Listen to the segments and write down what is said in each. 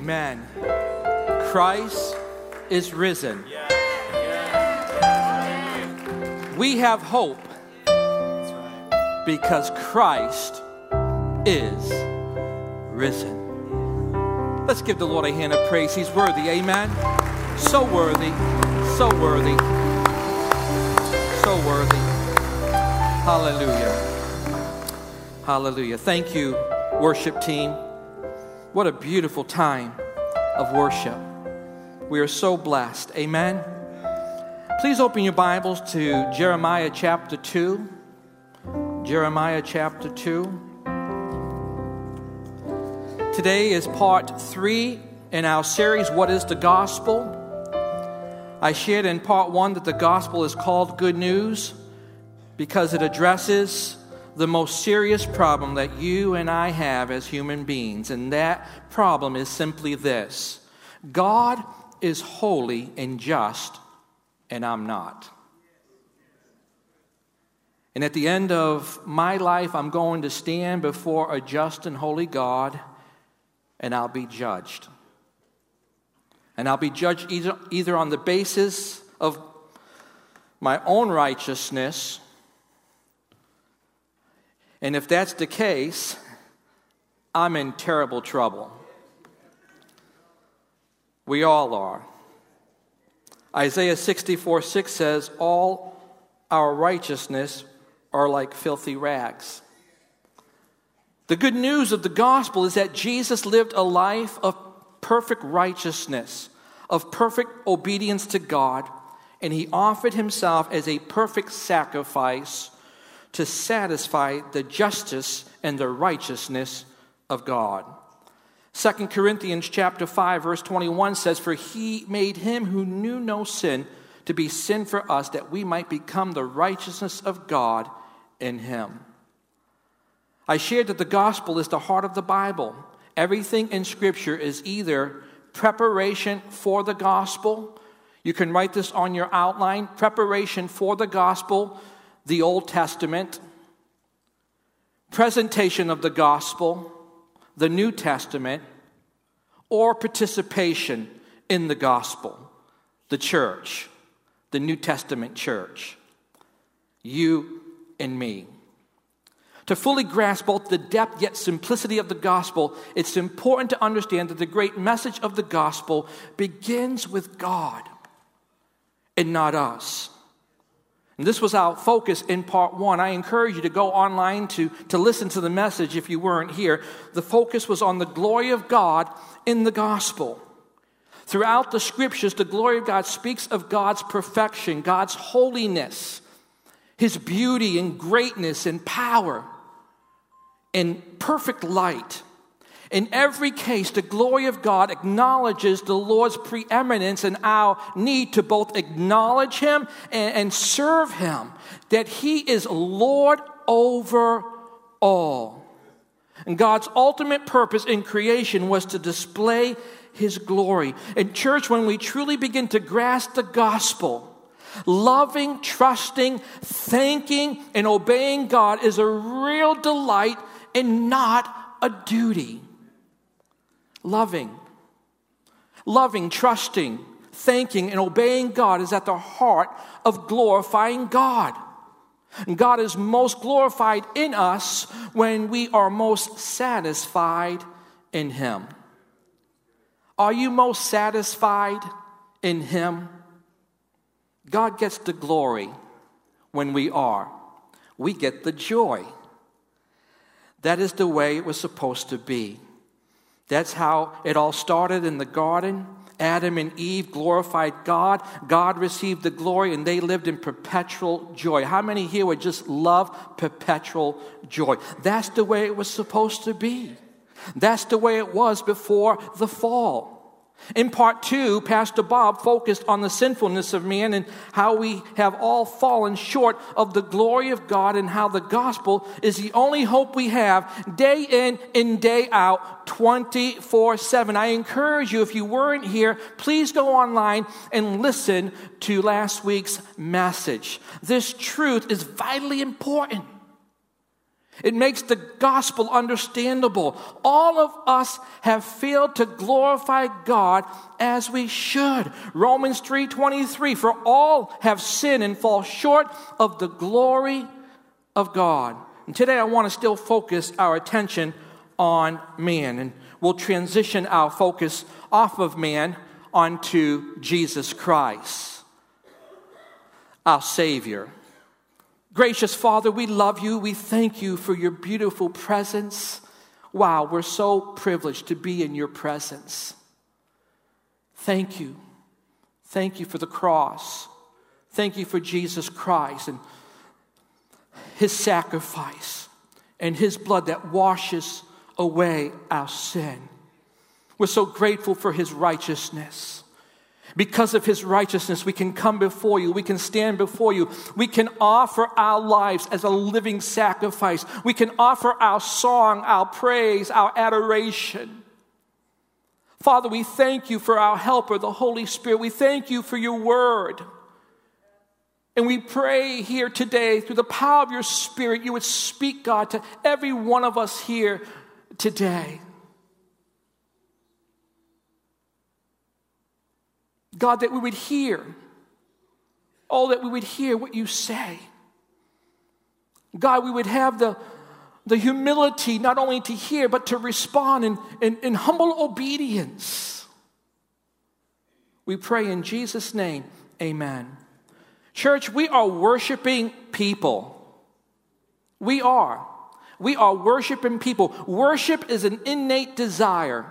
Amen. Christ is risen. We have hope because Christ is risen. Let's give the Lord a hand of praise. He's worthy. Amen. So worthy. So worthy. So worthy. Hallelujah. Hallelujah. Thank you, worship team. What a beautiful time of worship. We are so blessed. Amen. Please open your Bibles to Jeremiah chapter 2. Jeremiah chapter 2. Today is part 3 in our series, What is the Gospel? I shared in part 1 that the gospel is called good news because it addresses the most serious problem that you and I have as human beings, and that problem is simply this God is holy and just, and I'm not. And at the end of my life, I'm going to stand before a just and holy God, and I'll be judged. And I'll be judged either, either on the basis of my own righteousness and if that's the case, I'm in terrible trouble. We all are. Isaiah 64 6 says, All our righteousness are like filthy rags. The good news of the gospel is that Jesus lived a life of perfect righteousness, of perfect obedience to God, and he offered himself as a perfect sacrifice to satisfy the justice and the righteousness of God. 2 Corinthians chapter 5 verse 21 says for he made him who knew no sin to be sin for us that we might become the righteousness of God in him. I shared that the gospel is the heart of the Bible. Everything in scripture is either preparation for the gospel, you can write this on your outline, preparation for the gospel the Old Testament, presentation of the gospel, the New Testament, or participation in the gospel, the church, the New Testament church, you and me. To fully grasp both the depth yet simplicity of the gospel, it's important to understand that the great message of the gospel begins with God and not us. And this was our focus in part one. I encourage you to go online to, to listen to the message if you weren't here. The focus was on the glory of God in the gospel. Throughout the scriptures, the glory of God speaks of God's perfection, God's holiness, His beauty and greatness and power and perfect light. In every case, the glory of God acknowledges the Lord's preeminence and our need to both acknowledge Him and, and serve Him, that He is Lord over all. And God's ultimate purpose in creation was to display His glory. In church, when we truly begin to grasp the gospel, loving, trusting, thanking, and obeying God is a real delight and not a duty loving. Loving, trusting, thanking, and obeying God is at the heart of glorifying God. And God is most glorified in us when we are most satisfied in Him. Are you most satisfied in Him? God gets the glory when we are. We get the joy. That is the way it was supposed to be. That's how it all started in the garden. Adam and Eve glorified God. God received the glory and they lived in perpetual joy. How many here would just love perpetual joy? That's the way it was supposed to be. That's the way it was before the fall. In part two, Pastor Bob focused on the sinfulness of man and how we have all fallen short of the glory of God and how the gospel is the only hope we have day in and day out, 24 7. I encourage you, if you weren't here, please go online and listen to last week's message. This truth is vitally important. It makes the gospel understandable. All of us have failed to glorify God as we should. Romans 3:23 for all have sinned and fall short of the glory of God. And today I want to still focus our attention on man and we'll transition our focus off of man onto Jesus Christ, our savior. Gracious Father, we love you. We thank you for your beautiful presence. Wow, we're so privileged to be in your presence. Thank you. Thank you for the cross. Thank you for Jesus Christ and his sacrifice and his blood that washes away our sin. We're so grateful for his righteousness. Because of his righteousness, we can come before you. We can stand before you. We can offer our lives as a living sacrifice. We can offer our song, our praise, our adoration. Father, we thank you for our helper, the Holy Spirit. We thank you for your word. And we pray here today, through the power of your Spirit, you would speak, God, to every one of us here today. God, that we would hear, oh, that we would hear what you say. God, we would have the, the humility not only to hear, but to respond in, in, in humble obedience. We pray in Jesus' name, amen. Church, we are worshiping people. We are. We are worshiping people. Worship is an innate desire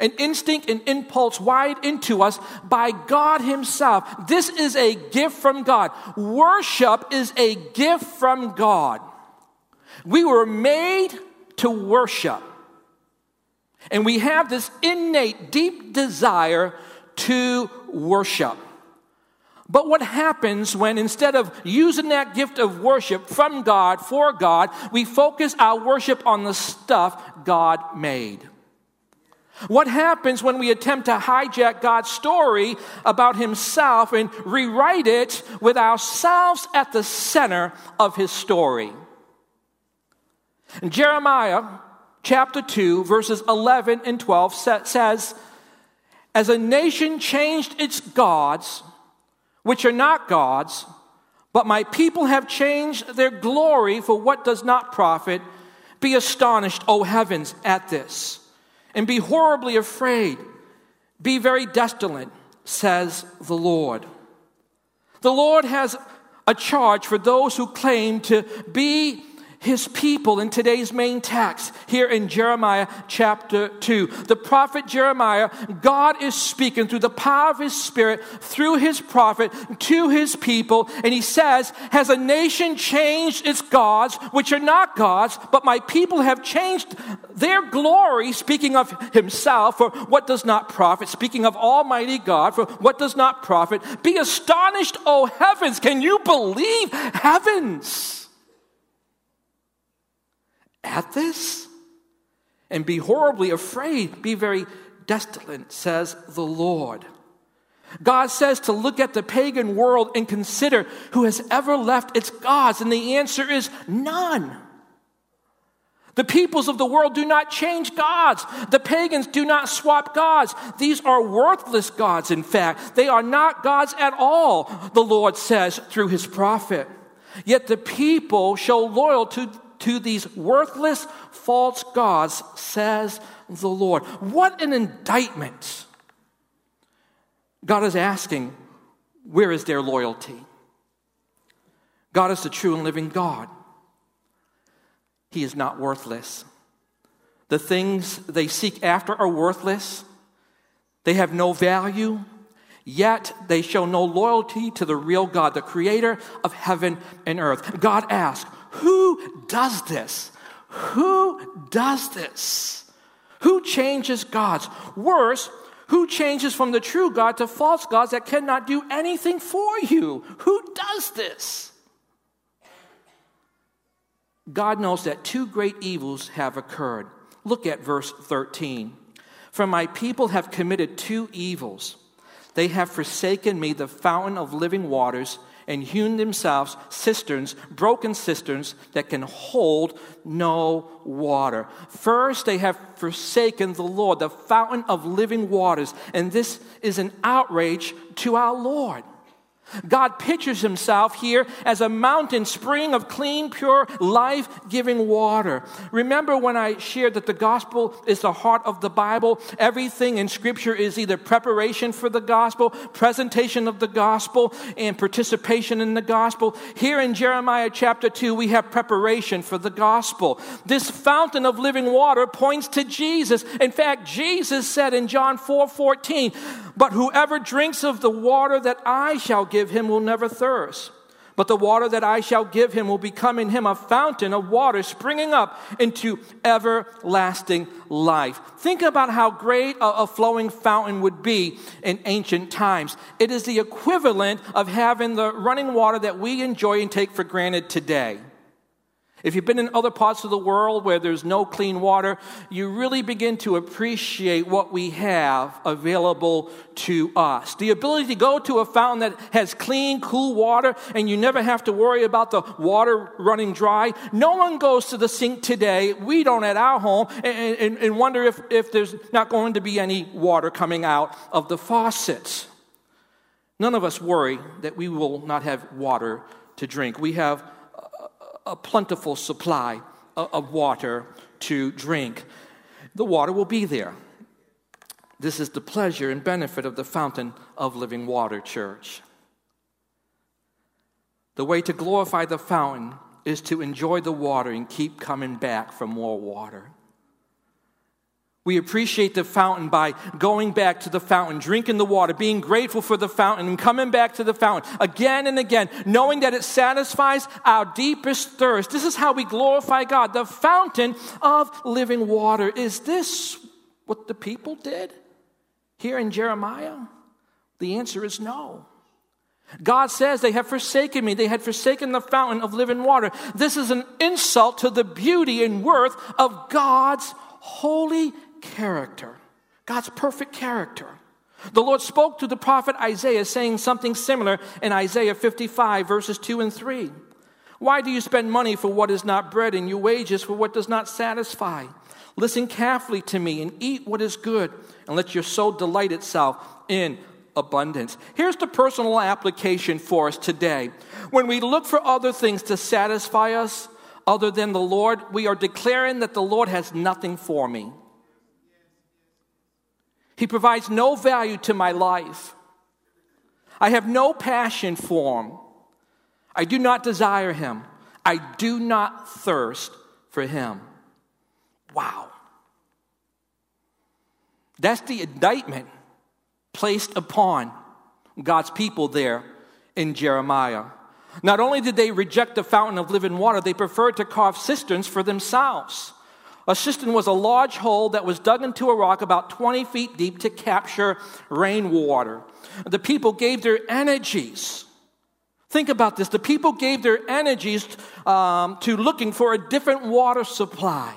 an instinct and impulse wired into us by God Himself. This is a gift from God. Worship is a gift from God. We were made to worship. And we have this innate, deep desire to worship. But what happens when instead of using that gift of worship from God for God, we focus our worship on the stuff God made? What happens when we attempt to hijack God's story about Himself and rewrite it with ourselves at the center of His story? In Jeremiah chapter 2, verses 11 and 12 says, As a nation changed its gods, which are not gods, but my people have changed their glory for what does not profit, be astonished, O heavens, at this and be horribly afraid. Be very desolate, says the Lord. The Lord has a charge for those who claim to be his people in today's main text here in Jeremiah chapter 2. The prophet Jeremiah, God is speaking through the power of his spirit through his prophet to his people. And he says, Has a nation changed its gods, which are not gods, but my people have changed their glory, speaking of himself, for what does not profit, speaking of Almighty God, for what does not profit. Be astonished, O heavens. Can you believe heavens? At this? And be horribly afraid, be very desolate, says the Lord. God says to look at the pagan world and consider who has ever left its gods, and the answer is none. The peoples of the world do not change gods. The pagans do not swap gods. These are worthless gods, in fact. They are not gods at all, the Lord says through his prophet. Yet the people show loyalty to these worthless false gods, says the Lord. What an indictment! God is asking, where is their loyalty? God is the true and living God. He is not worthless. The things they seek after are worthless. They have no value, yet they show no loyalty to the real God, the creator of heaven and earth. God asks, who does this? Who does this? Who changes gods? Worse, who changes from the true God to false gods that cannot do anything for you? Who does this? God knows that two great evils have occurred. Look at verse 13. For my people have committed two evils. They have forsaken me, the fountain of living waters, and hewn themselves cisterns, broken cisterns that can hold no water. First, they have forsaken the Lord, the fountain of living waters, and this is an outrage to our Lord. God pictures himself here as a mountain spring of clean, pure, life giving water. Remember when I shared that the gospel is the heart of the Bible? Everything in Scripture is either preparation for the gospel, presentation of the gospel, and participation in the gospel. Here in Jeremiah chapter 2, we have preparation for the gospel. This fountain of living water points to Jesus. In fact, Jesus said in John 4 14, But whoever drinks of the water that I shall give, give him will never thirst. But the water that I shall give him will become in him a fountain of water springing up into everlasting life. Think about how great a, a, flowing fountain would be in ancient times. It is the equivalent of having the running water that we enjoy and take for granted today. If you've been in other parts of the world where there's no clean water, you really begin to appreciate what we have available to us. The ability to go to a fountain that has clean, cool water and you never have to worry about the water running dry. No one goes to the sink today, we don't at our home, and, and, and wonder if, if there's not going to be any water coming out of the faucets. None of us worry that we will not have water to drink. We have a plentiful supply of water to drink. The water will be there. This is the pleasure and benefit of the fountain of living water, church. The way to glorify the fountain is to enjoy the water and keep coming back for more water. We appreciate the fountain by going back to the fountain, drinking the water, being grateful for the fountain, and coming back to the fountain again and again, knowing that it satisfies our deepest thirst. This is how we glorify God, the fountain of living water. Is this what the people did here in Jeremiah? The answer is no. God says they have forsaken me. They had forsaken the fountain of living water. This is an insult to the beauty and worth of God's holy character, God's perfect character. The Lord spoke to the prophet Isaiah, saying something similar in Isaiah 55, verses 2 and 3. Why do you spend money for what is not bread and your wages for what does not satisfy? Listen carefully to me and eat what is good, and let your soul delight itself in abundance. Here's the personal application for us today. When we look for other things to satisfy us other than the Lord, we are declaring that the Lord has nothing for me. He provides no value to my life. I have no passion for him. I do not desire him. I do not thirst for him. Wow. That's the indictment placed upon God's people there in Jeremiah. Not only did they reject the fountain of living water, they preferred to carve cisterns for themselves. A cistern was a large hole that was dug into a rock about 20 feet deep to capture rainwater. The people gave their energies. Think about this. The people gave their energies um, to looking for a different water supply.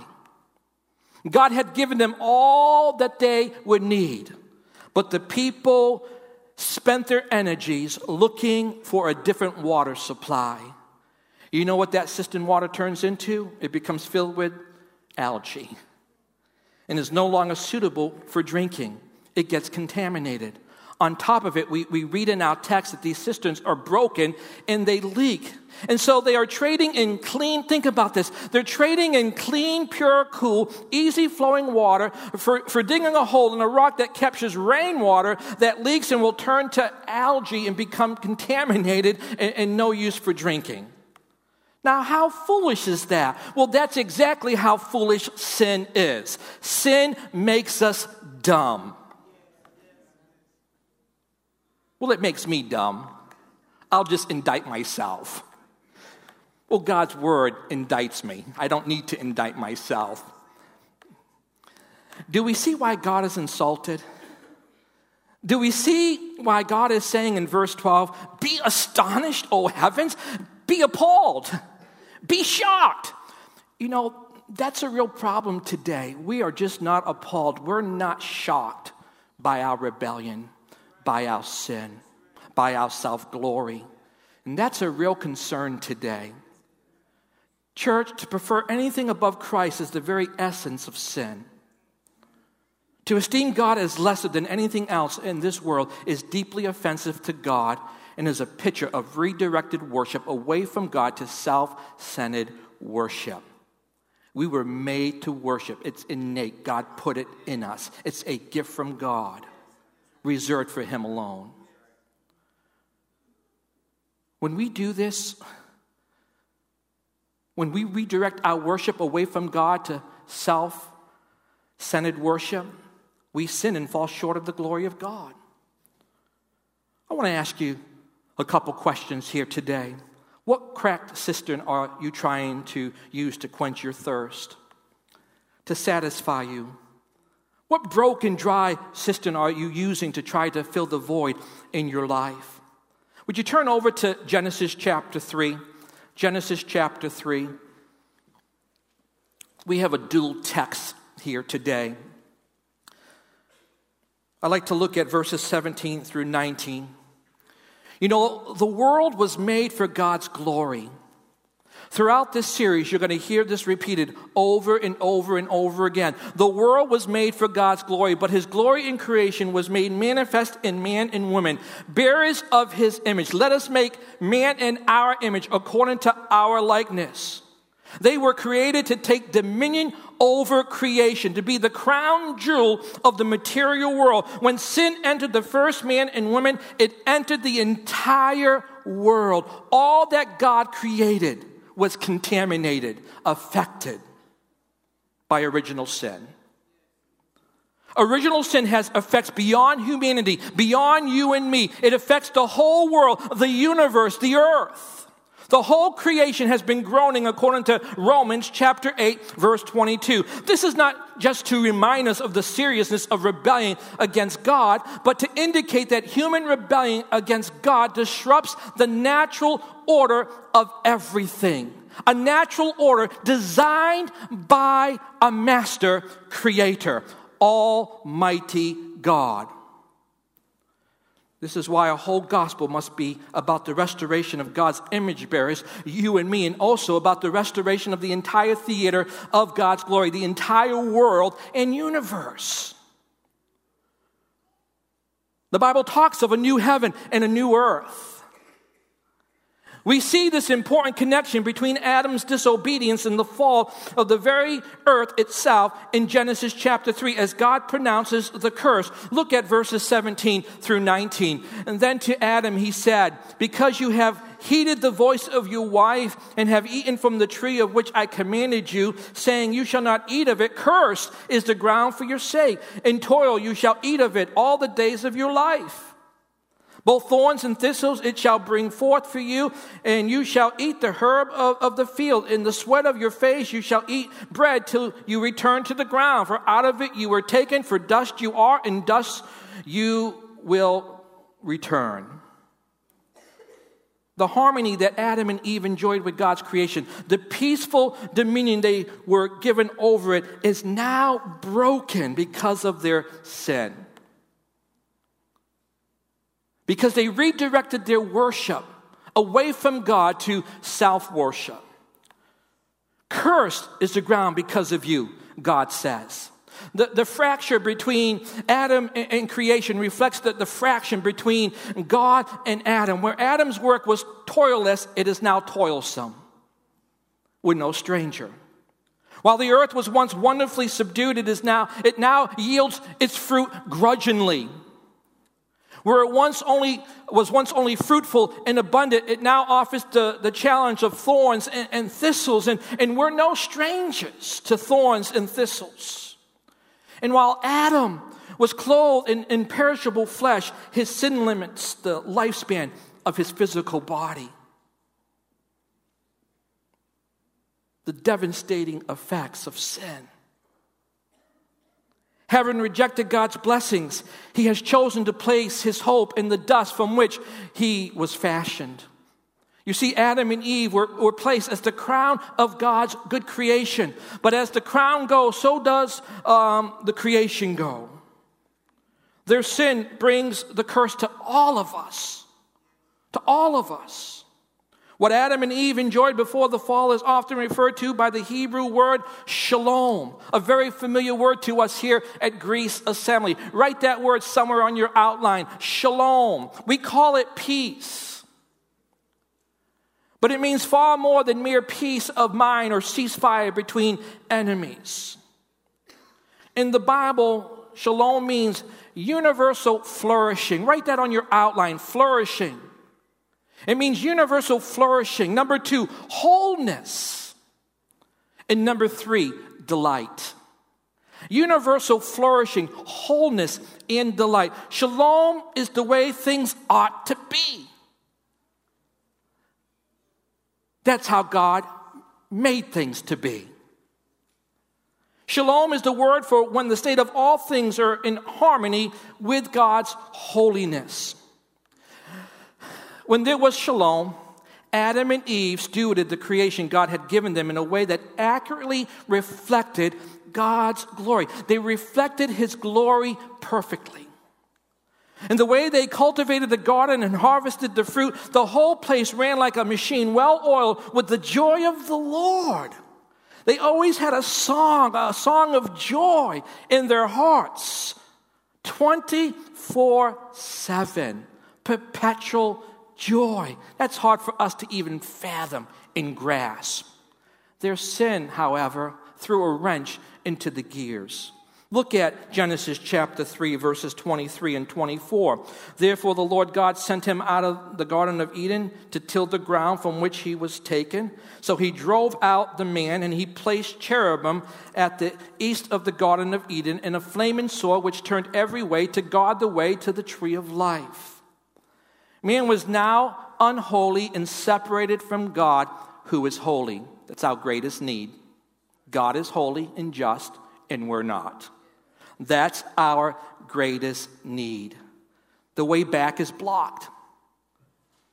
God had given them all that they would need, but the people spent their energies looking for a different water supply. You know what that cistern water turns into? It becomes filled with algae and is no longer suitable for drinking. It gets contaminated. On top of it, we, we read in our text that these cisterns are broken and they leak. And so they are trading in clean, think about this. They're trading in clean, pure, cool, easy flowing water for, for digging a hole in a rock that captures rainwater that leaks and will turn to algae and become contaminated and, and no use for drinking. Now, how foolish is that? Well, that's exactly how foolish sin is. Sin makes us dumb. Well, it makes me dumb. I'll just indict myself. Well, God's word indicts me. I don't need to indict myself. Do we see why God is insulted? Do we see why God is saying in verse 12, Be astonished, O heavens, be appalled? Be shocked. You know, that's a real problem today. We are just not appalled. We're not shocked by our rebellion, by our sin, by our self glory. And that's a real concern today. Church, to prefer anything above Christ is the very essence of sin. To esteem God as lesser than anything else in this world is deeply offensive to God and is a picture of redirected worship away from God to self centered worship. We were made to worship, it's innate. God put it in us, it's a gift from God, reserved for Him alone. When we do this, when we redirect our worship away from God to self centered worship, we sin and fall short of the glory of God. I want to ask you a couple questions here today. What cracked cistern are you trying to use to quench your thirst, to satisfy you? What broken, dry cistern are you using to try to fill the void in your life? Would you turn over to Genesis chapter 3? Genesis chapter 3. We have a dual text here today. I'd like to look at verses 17 through 19. You know, the world was made for God's glory. Throughout this series, you're going to hear this repeated over and over and over again. The world was made for God's glory, but his glory in creation was made manifest in man and woman, bearers of his image. Let us make man in our image according to our likeness. They were created to take dominion over creation, to be the crown jewel of the material world. When sin entered the first man and woman, it entered the entire world. All that God created was contaminated, affected by original sin. Original sin has effects beyond humanity, beyond you and me. It affects the whole world, the universe, the earth. The whole creation has been groaning according to Romans chapter 8, verse 22. This is not just to remind us of the seriousness of rebellion against God, but to indicate that human rebellion against God disrupts the natural order of everything. A natural order designed by a master creator, Almighty God. This is why a whole gospel must be about the restoration of God's image bearers, you and me, and also about the restoration of the entire theater of God's glory, the entire world and universe. The Bible talks of a new heaven and a new earth. We see this important connection between Adam's disobedience and the fall of the very earth itself in Genesis chapter 3 as God pronounces the curse. Look at verses 17 through 19. And then to Adam he said, Because you have heeded the voice of your wife and have eaten from the tree of which I commanded you, saying, You shall not eat of it, cursed is the ground for your sake. In toil you shall eat of it all the days of your life. Both thorns and thistles it shall bring forth for you, and you shall eat the herb of, of, the field. In the sweat of your face you shall eat bread till you return to the ground. For out of it you were taken, for dust you are, and dust you will return. The harmony that Adam and Eve enjoyed with God's creation, the peaceful dominion they were given over it, is now broken because of their sin because they redirected their worship away from God to self worship. Cursed is the ground because of you, God says. The, the fracture between Adam and, and creation reflects the, the fraction between God and Adam. Where Adam's work was toilless, it is now toilsome. We're no stranger. While the earth was once wonderfully subdued, it is now, it now yields its fruit grudgingly. Where it once only was once only fruitful and abundant, it now offers the, the challenge of thorns and, and thistles, and, and we're no strangers to thorns and thistles. And while Adam was clothed in imperishable flesh, his sin limits the lifespan of his physical body. The devastating effects of sin. Having rejected God's blessings, he has chosen to place his hope in the dust from which he was fashioned. You see, Adam and Eve were, were placed as the crown of God's good creation. But as the crown goes, so does um, the creation go. Their sin brings the curse to all of us. To all of us. What Adam and Eve enjoyed before the fall is often referred to by the Hebrew word shalom, a very familiar word to us here at Grace Assembly. Write that word somewhere on your outline shalom. We call it peace. But it means far more than mere peace of mind or ceasefire between enemies. In the Bible, shalom means universal flourishing. Write that on your outline flourishing. It means universal flourishing. Number two, wholeness. And number three, delight. Universal flourishing, wholeness, and delight. Shalom is the way things ought to be. That's how God made things to be. Shalom is the word for when the state of all things are in harmony with God's holiness. When there was shalom, Adam and Eve stewarded the creation God had given them in a way that accurately reflected God's glory. They reflected His glory perfectly. And the way they cultivated the garden and harvested the fruit, the whole place ran like a machine well oiled with the joy of the Lord. They always had a song, a song of joy in their hearts 24 7, perpetual joy. That's hard for us to even fathom and grasp. Their sin, however, threw a wrench into the gears. Look at Genesis chapter 3, verses 23 and 24. Therefore, the Lord God sent him out of the Garden of Eden to till the ground from which he was taken. So he drove out the man, and he placed cherubim at the east of the Garden of Eden in a flaming sword which turned every way to guard the way to the tree of life. Man was now unholy and separated from God, who is holy. That's our greatest need. God is holy and just, and we're not. That's our greatest need. The way back is blocked.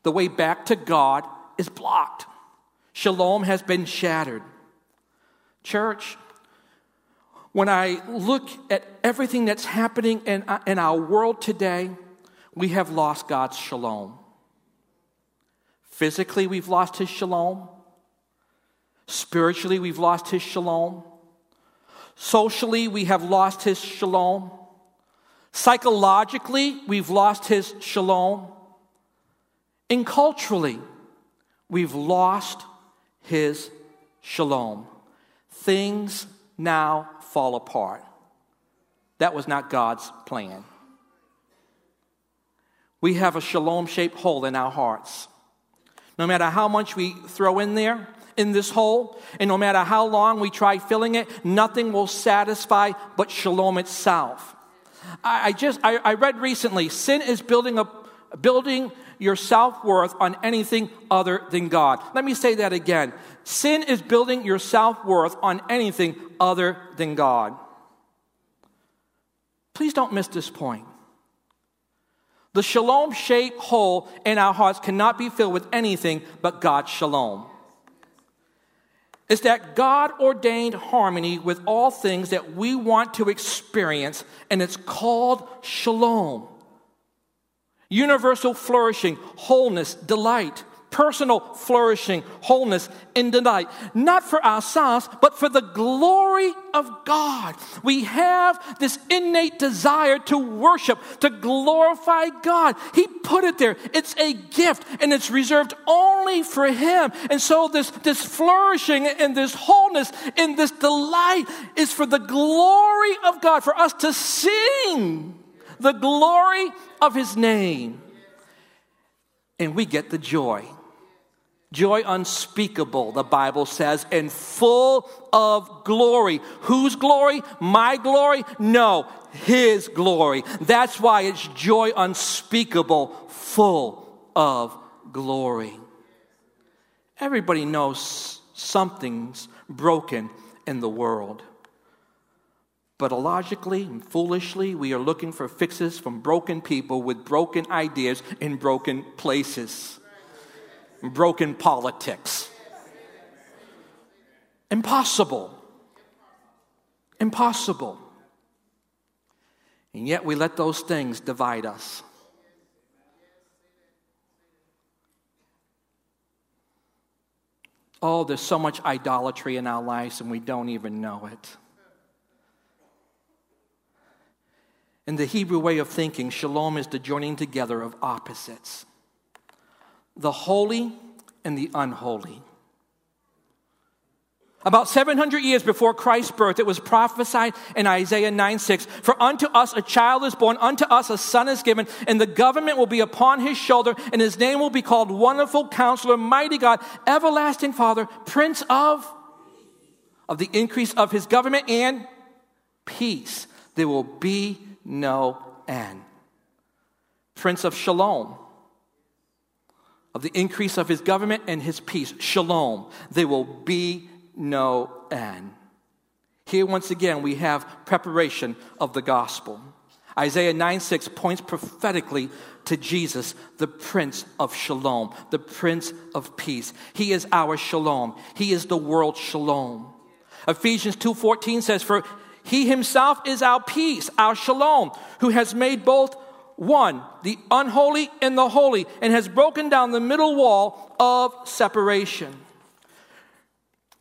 The way back to God is blocked. Shalom has been shattered. Church, when I look at everything that's happening in, in our world today, we have lost God's shalom. Physically, we've lost his shalom. Spiritually, we've lost his shalom. Socially, we have lost his shalom. Psychologically, we've lost his shalom. And culturally, we've lost his shalom. Things now fall apart. That was not God's plan we have a shalom shaped hole in our hearts. No matter how much we throw in there, in this hole, and no matter how long we try filling it, nothing will satisfy but shalom itself. I, I just I, I read recently, sin is building a building your self worth on anything other than God. Let me say that again. Sin is building your self worth on anything other than God. Please don't miss this point. The shalom shaped hole in our hearts cannot be filled with anything but God's shalom. It's that God ordained harmony with all things that we want to experience, and it's called shalom. Universal flourishing, wholeness, delight personal flourishing, wholeness, and delight, not for ourselves, but for the glory of God. We have this innate desire to worship, to glorify God. He put it there. It's a gift and it's reserved only for Him. And so this, this flourishing and this wholeness and this delight is for the glory of God, for us to sing the glory of His name. And we get the joy. Joy unspeakable, the Bible says, and full of glory. Whose glory? My glory? No, His glory. That's why it's joy unspeakable, full of glory. Everybody knows something's broken in the world. But illogically and foolishly, we are looking for fixes from broken people with broken ideas in broken places broken politics. Impossible. Impossible. And yet we let those things divide us. Oh, there's so much idolatry in our lives and we don't even know it. In the Hebrew way of thinking, shalom is the joining together of opposites the holy and the unholy. About 700 years before Christ's birth, it was prophesied in Isaiah 9 6 For unto us a child is born, unto us a son is given, and the government will be upon his shoulder, and his name will be called Wonderful Counselor, Mighty God, Everlasting Father, Prince of, of the increase of his government and peace. There will be no end. Prince of Shalom, of the increase of his government and his peace. Shalom. There will be no end. Here, once again, we have preparation of the gospel. Isaiah 9 6 points prophetically to Jesus, the Prince of Shalom, the Prince of Peace. He is our Shalom. He is the world Shalom. Ephesians 2:14 says, For he himself is our peace, our Shalom, who has made both one, the unholy and the holy, and has broken down the middle wall of separation.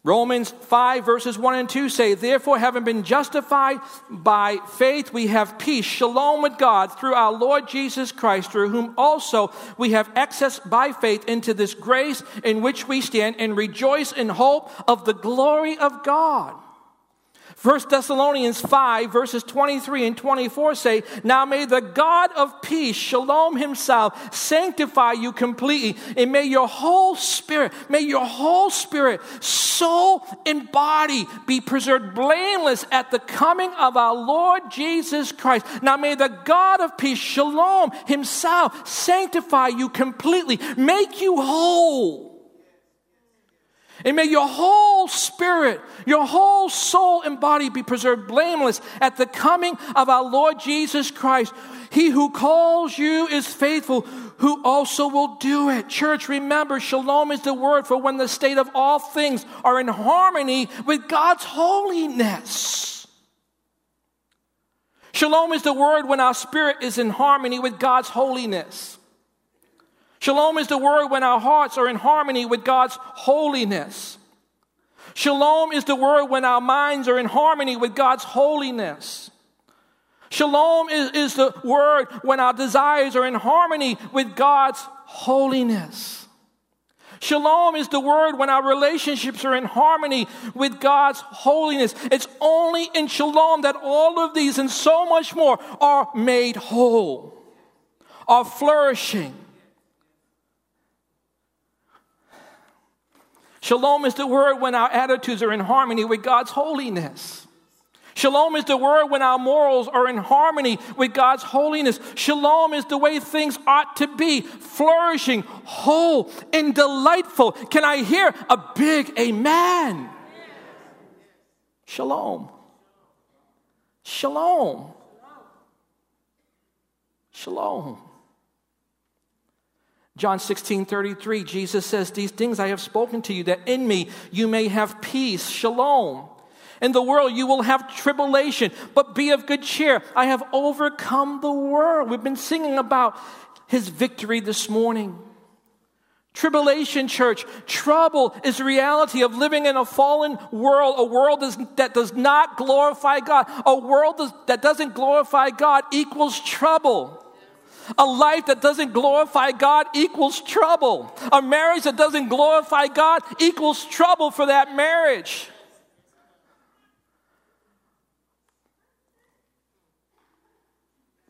Romans 5, verses 1 and 2 say, Therefore, having been justified by faith, we have peace, shalom with God through our Lord Jesus Christ, through whom also we have access by faith into this grace in which we stand and rejoice in hope of the glory of God. 1 Thessalonians 5, verses 23 and 24 say, Now may the God of peace, shalom himself, sanctify you completely, and may your whole spirit, may your whole spirit, soul, and body be preserved blameless at the coming of our Lord Jesus Christ. Now may the God of peace, shalom himself, sanctify you completely, make you whole and may your whole spirit, your whole soul and body be preserved blameless at the coming of our Lord Jesus Christ. He who calls you is faithful, who also will do it. Church, remember, shalom is the word for when the state of all things are in harmony with God's holiness. Shalom is the word when our spirit is in harmony with God's holiness. Shalom is the word when our hearts are in harmony with God's holiness. Shalom is the word when our minds are in harmony with God's holiness. Shalom is, is the word when our desires are in harmony with God's holiness. Shalom is the word when our relationships are in harmony with God's holiness. It's only in shalom that all of these and so much more are made whole, are flourishing, Shalom is the word when our attitudes are in harmony with God's holiness. Shalom is the word when our morals are in harmony with God's holiness. Shalom is the way things ought to be flourishing, whole, and delightful. Can I hear a big amen? Shalom. Shalom. Shalom. John 16, 33, Jesus says, These things I have spoken to you, that in me you may have peace, shalom. In the world you will have tribulation, but be of good cheer. I have overcome the world. We've been singing about his victory this morning. Tribulation, church, trouble is the reality of living in a fallen world, a world that does not glorify God. A world that doesn't glorify God equals trouble. A life that doesn't glorify God equals trouble. A marriage that doesn't glorify God equals trouble for that marriage.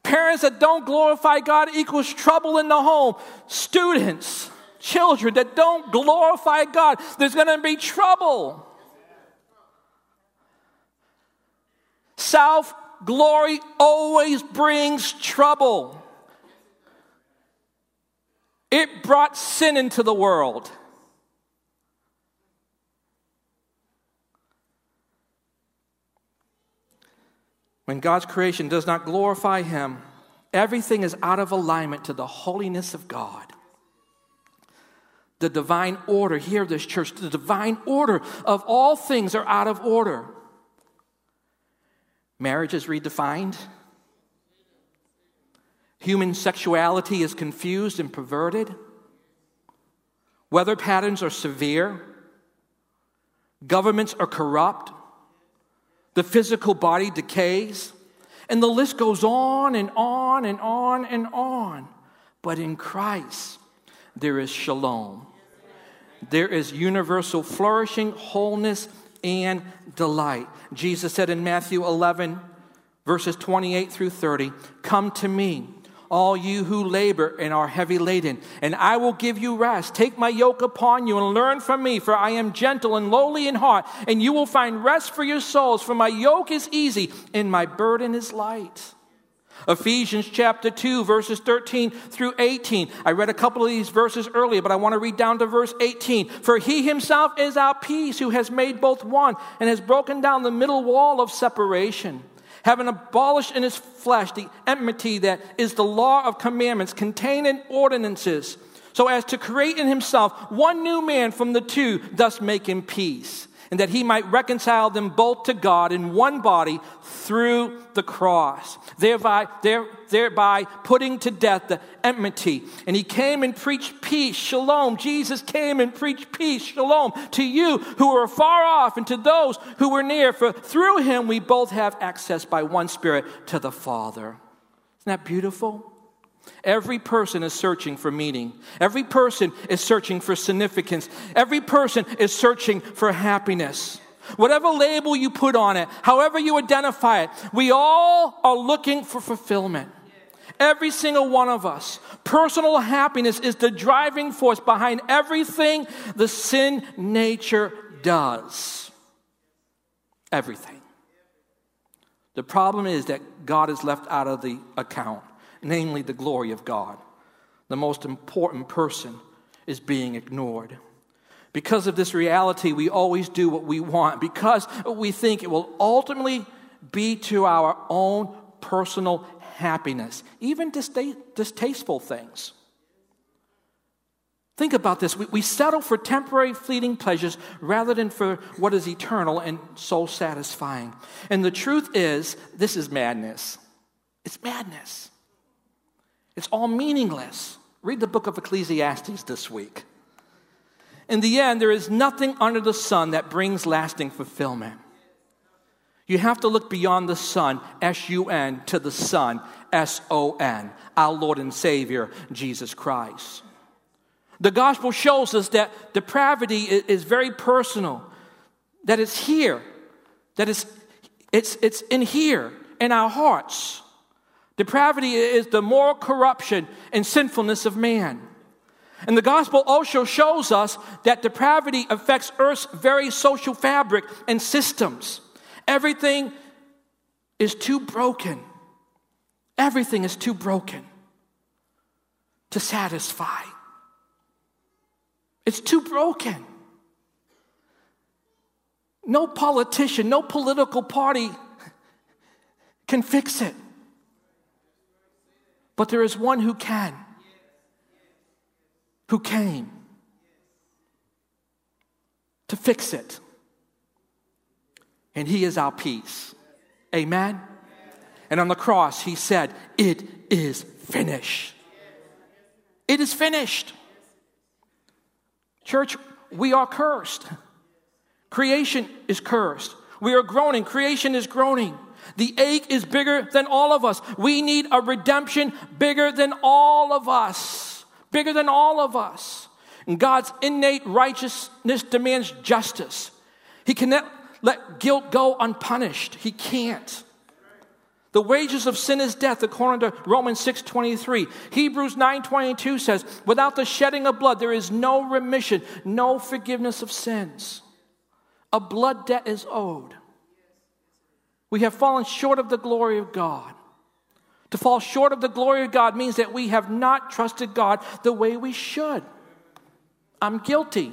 Parents that don't glorify God equals trouble in the home. Students, children that don't glorify God, there's going to be trouble. Self glory always brings trouble. It brought sin into the world. When God's creation does not glorify Him, everything is out of alignment to the holiness of God. The divine order, here, this church, the divine order of all things are out of order. Marriage is redefined. Human sexuality is confused and perverted. Weather patterns are severe. governments are corrupt, the physical body decays, and the list goes on and on and on and on. But in Christ, there is shalom. There is universal flourishing, wholeness, and delight. Jesus said in Matthew 11, verses 28 through 30, Come to me all you who labor and are heavy laden, and I will give you rest. Take my yoke upon you and learn from me, for I am gentle and lowly in heart, and you will find rest for your souls. For my yoke is easy and my burden is light. Ephesians chapter 2, verses 13 through 18. I read a couple of these verses earlier, but I want to read down to verse 18. For he himself is our peace, who has made both one and has broken down the middle wall of separation having abolished in his flesh the enmity that is the law of commandments contained in ordinances, so as to create in himself one new man from the two, thus making peace, and that he might reconcile them both to God in one body through the cross, thereby, there, thereby putting to death the enmity. And he came and preached peace, shalom. Jesus came and preached peace, shalom, to you who are far off and to those who were near. For through him we both have access by one Spirit to the Father. Isn't that beautiful? Every person is searching for meaning. Every person is searching for significance. Every person is searching for happiness. Whatever label you put on it, however you identify it, we all are looking for fulfillment. Every single one of us. Personal happiness is the driving force behind everything the sin nature does. Everything. The problem is that God is left out of the account, namely the glory of God. The most important person is being ignored. Because of this reality, we always do what we want because we think it will ultimately be to our own personal happiness, even distasteful things. Think about this. We, we settle for temporary, fleeting pleasures rather than for what is eternal and soul satisfying. And the truth is, this is madness. It's madness. It's all meaningless. Read the book of Ecclesiastes this week. In the end, there is nothing under the sun that brings lasting fulfillment. You have to look beyond the sun, S U N, to the Son, S O N, our Lord and Savior, Jesus Christ. The gospel shows us that depravity is very personal, that it's here, that it's, it's, it's in here, in our hearts. Depravity is the moral corruption and sinfulness of man. And the gospel also shows us that depravity affects Earth's very social fabric and systems. Everything is too broken. Everything is too broken to satisfy. It's too broken. No politician, no political party can fix it. But there is one who can who came to fix it. And he is our peace. Amen. And on the cross, he said, It is finished. It is finished. Church, we are cursed. Creation is cursed. We are groaning. Creation is groaning. The ache is bigger than all of us. We need a redemption bigger than all of us bigger than all of us. And God's innate righteousness demands justice. He cannot let guilt go unpunished. He can't. The wages of sin is death, according to Romans 6:23. Hebrews 9:22 says, "Without the shedding of blood, there is no remission, no forgiveness of sins. A blood debt is owed. We have fallen short of the glory of God. To fall short of the glory of God means that we have not trusted God the way we should. I'm guilty.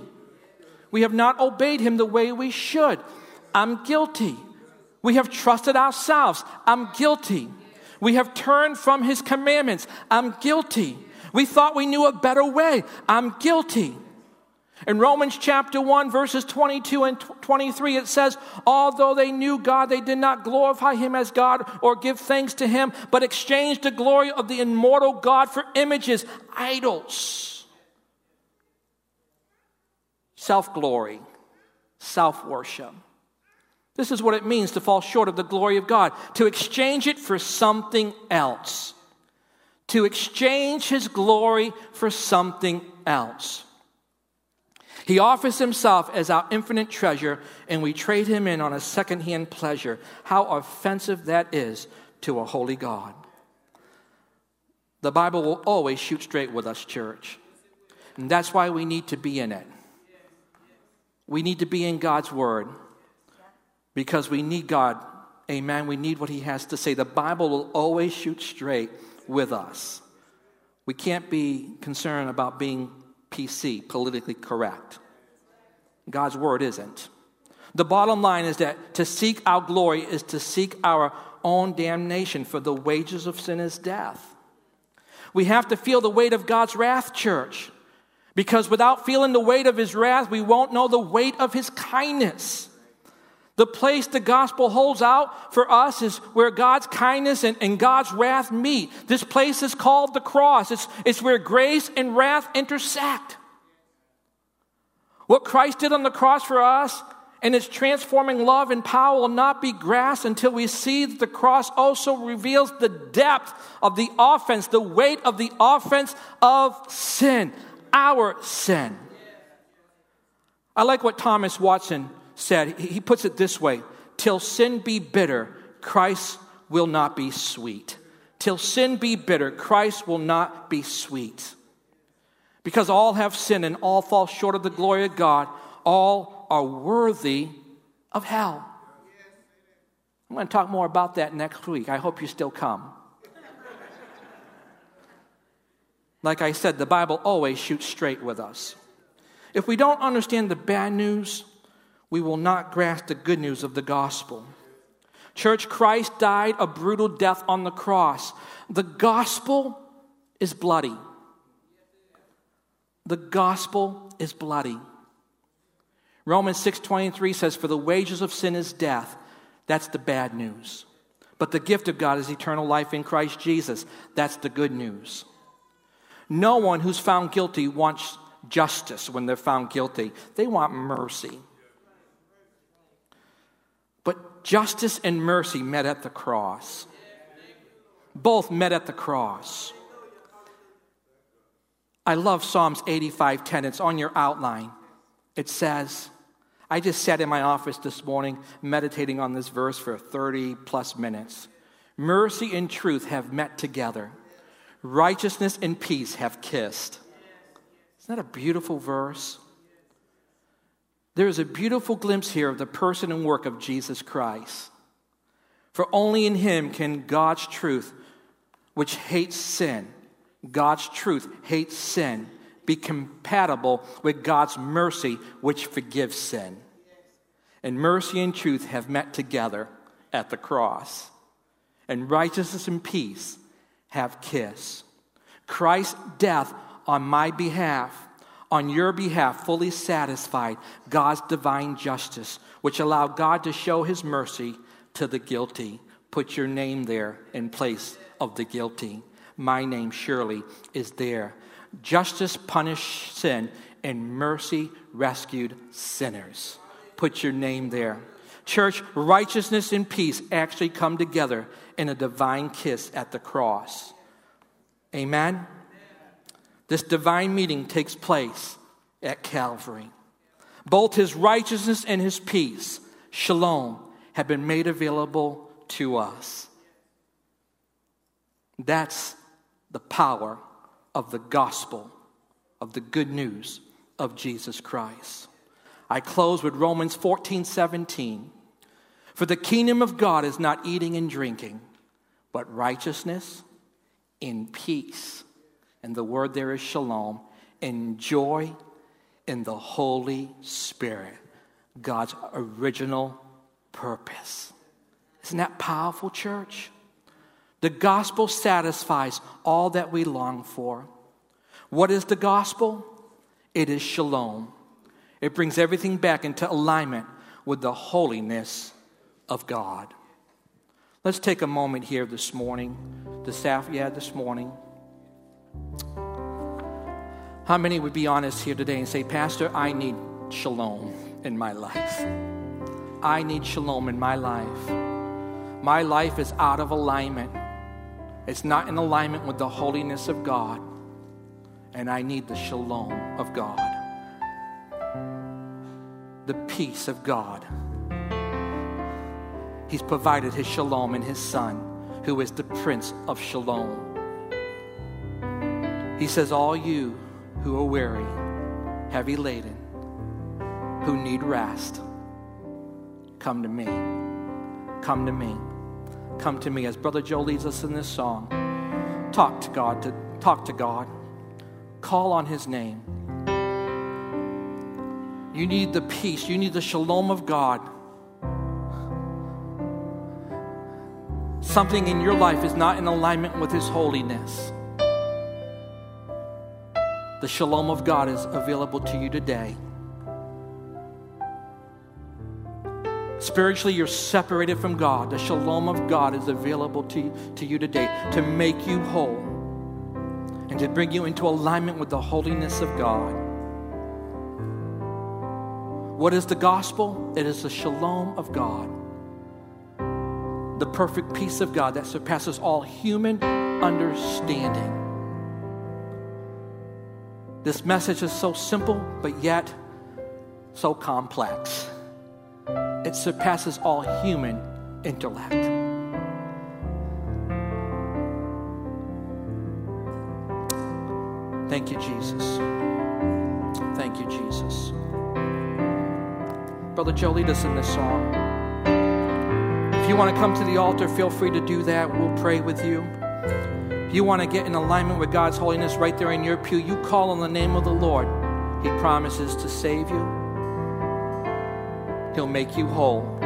We have not obeyed Him the way we should. I'm guilty. We have trusted ourselves. I'm guilty. We have turned from His commandments. I'm guilty. We thought we knew a better way. I'm guilty. In Romans chapter 1, verses 22 and 23, it says, Although they knew God, they did not glorify him as God or give thanks to him, but exchanged the glory of the immortal God for images, idols, self glory, self worship. This is what it means to fall short of the glory of God, to exchange it for something else. To exchange his glory for something else. He offers himself as our infinite treasure, and we trade him in on a secondhand pleasure. How offensive that is to a holy God. The Bible will always shoot straight with us, church. And that's why we need to be in it. We need to be in God's Word because we need God. Amen. We need what He has to say. The Bible will always shoot straight with us. We can't be concerned about being PC, politically correct. God's Word isn't. The bottom line is that to seek our glory is to seek our own damnation, for the wages of sin is death. We have to feel the weight of God's wrath, church. Because without feeling the weight of his wrath, we won't know the weight of his kindness. The place the gospel holds out for us is where God's kindness and, and, God's wrath meet. This place is called the cross. It's, it's where grace and wrath intersect. What Christ did on the cross for us and his transforming love and power will not be grasped until we see that the cross also reveals the depth of the offense, the weight of the offense of sin, our sin. I like what Thomas Watson said. He puts it this way Till sin be bitter, Christ will not be sweet. Till sin be bitter, Christ will not be sweet. Because all have sinned and all fall short of the glory of God, all are worthy of hell. I'm going to talk more about that next week. I hope you still come. Like I said, the Bible always shoots straight with us. If we don't understand the bad news, we will not grasp the good news of the gospel. Church, Christ died a brutal death on the cross. The gospel is bloody. The gospel is bloody. Romans 6:23 says for the wages of sin is death. That's the bad news. But the gift of God is eternal life in Christ Jesus. That's the good news. No one who's found guilty wants justice when they're found guilty. They want mercy. But justice and mercy met at the cross. Both met at the cross. I love Psalms 85:10. It's on your outline. It says, I just sat in my office this morning meditating on this verse for 30 plus minutes. Mercy and truth have met together, righteousness and peace have kissed. Isn't that a beautiful verse? There is a beautiful glimpse here of the person and work of Jesus Christ. For only in him can God's truth, which hates sin, God's truth hates sin, be compatible with God's mercy, which forgives sin. And mercy and truth have met together at the cross. And righteousness and peace have kissed. Christ's death on my behalf, on your behalf, fully satisfied God's divine justice, which allowed God to show his mercy to the guilty. Put your name there in place of the guilty. My name surely is there Justice punished sin, and mercy rescued sinners. Put your name there. Church, righteousness and peace actually come together in a divine kiss at the cross. Amen? This divine meeting takes place at Calvary. Both his righteousness and his peace, shalom, have been made available to us. That's the power of the gospel, of the good news of Jesus Christ. I close with Romans 14 17. For the kingdom of God is not eating and drinking, but righteousness in peace. And the word there is shalom, and joy in the Holy Spirit, God's original purpose. Isn't that powerful, church? The gospel satisfies all that we long for. What is the gospel? It is shalom. It brings everything back into alignment with the holiness of God. Let's take a moment here this morning, the staff, yeah, this morning. How many would be honest here today and say, Pastor, I need shalom? in my life. I need shalom in my life. My life is out of alignment. It's not in alignment with the holiness of God. And I need the shalom of God, the peace of God. He's provided his shalom in his Son, who is the Prince of Shalom. He says, All you who are weary, heavy laden, who need rest, come to me. Come to me. Come to me. As Brother Joe leads us in this song, talk to God, to talk to God. Call on his name. You need the peace, you need the shalom of God. Something in your life is not in alignment with his holiness. The shalom of God is available to you today. Spiritually, you're separated from God. The shalom of God is available to, to you today to make you whole and to bring you into alignment with the holiness of God. What is the gospel? It is the shalom of God, the perfect peace of God that surpasses all human understanding. This message is so simple, but yet so complex. It surpasses all human intellect. Thank you, Jesus. Thank you, Jesus. Brother Joe, lead us in this song. If you want to come to the altar, feel free to do that. We'll pray with you. If you want to get in alignment with God's holiness right there in your pew, you call on the name of the Lord. He promises to save you, He'll make you whole.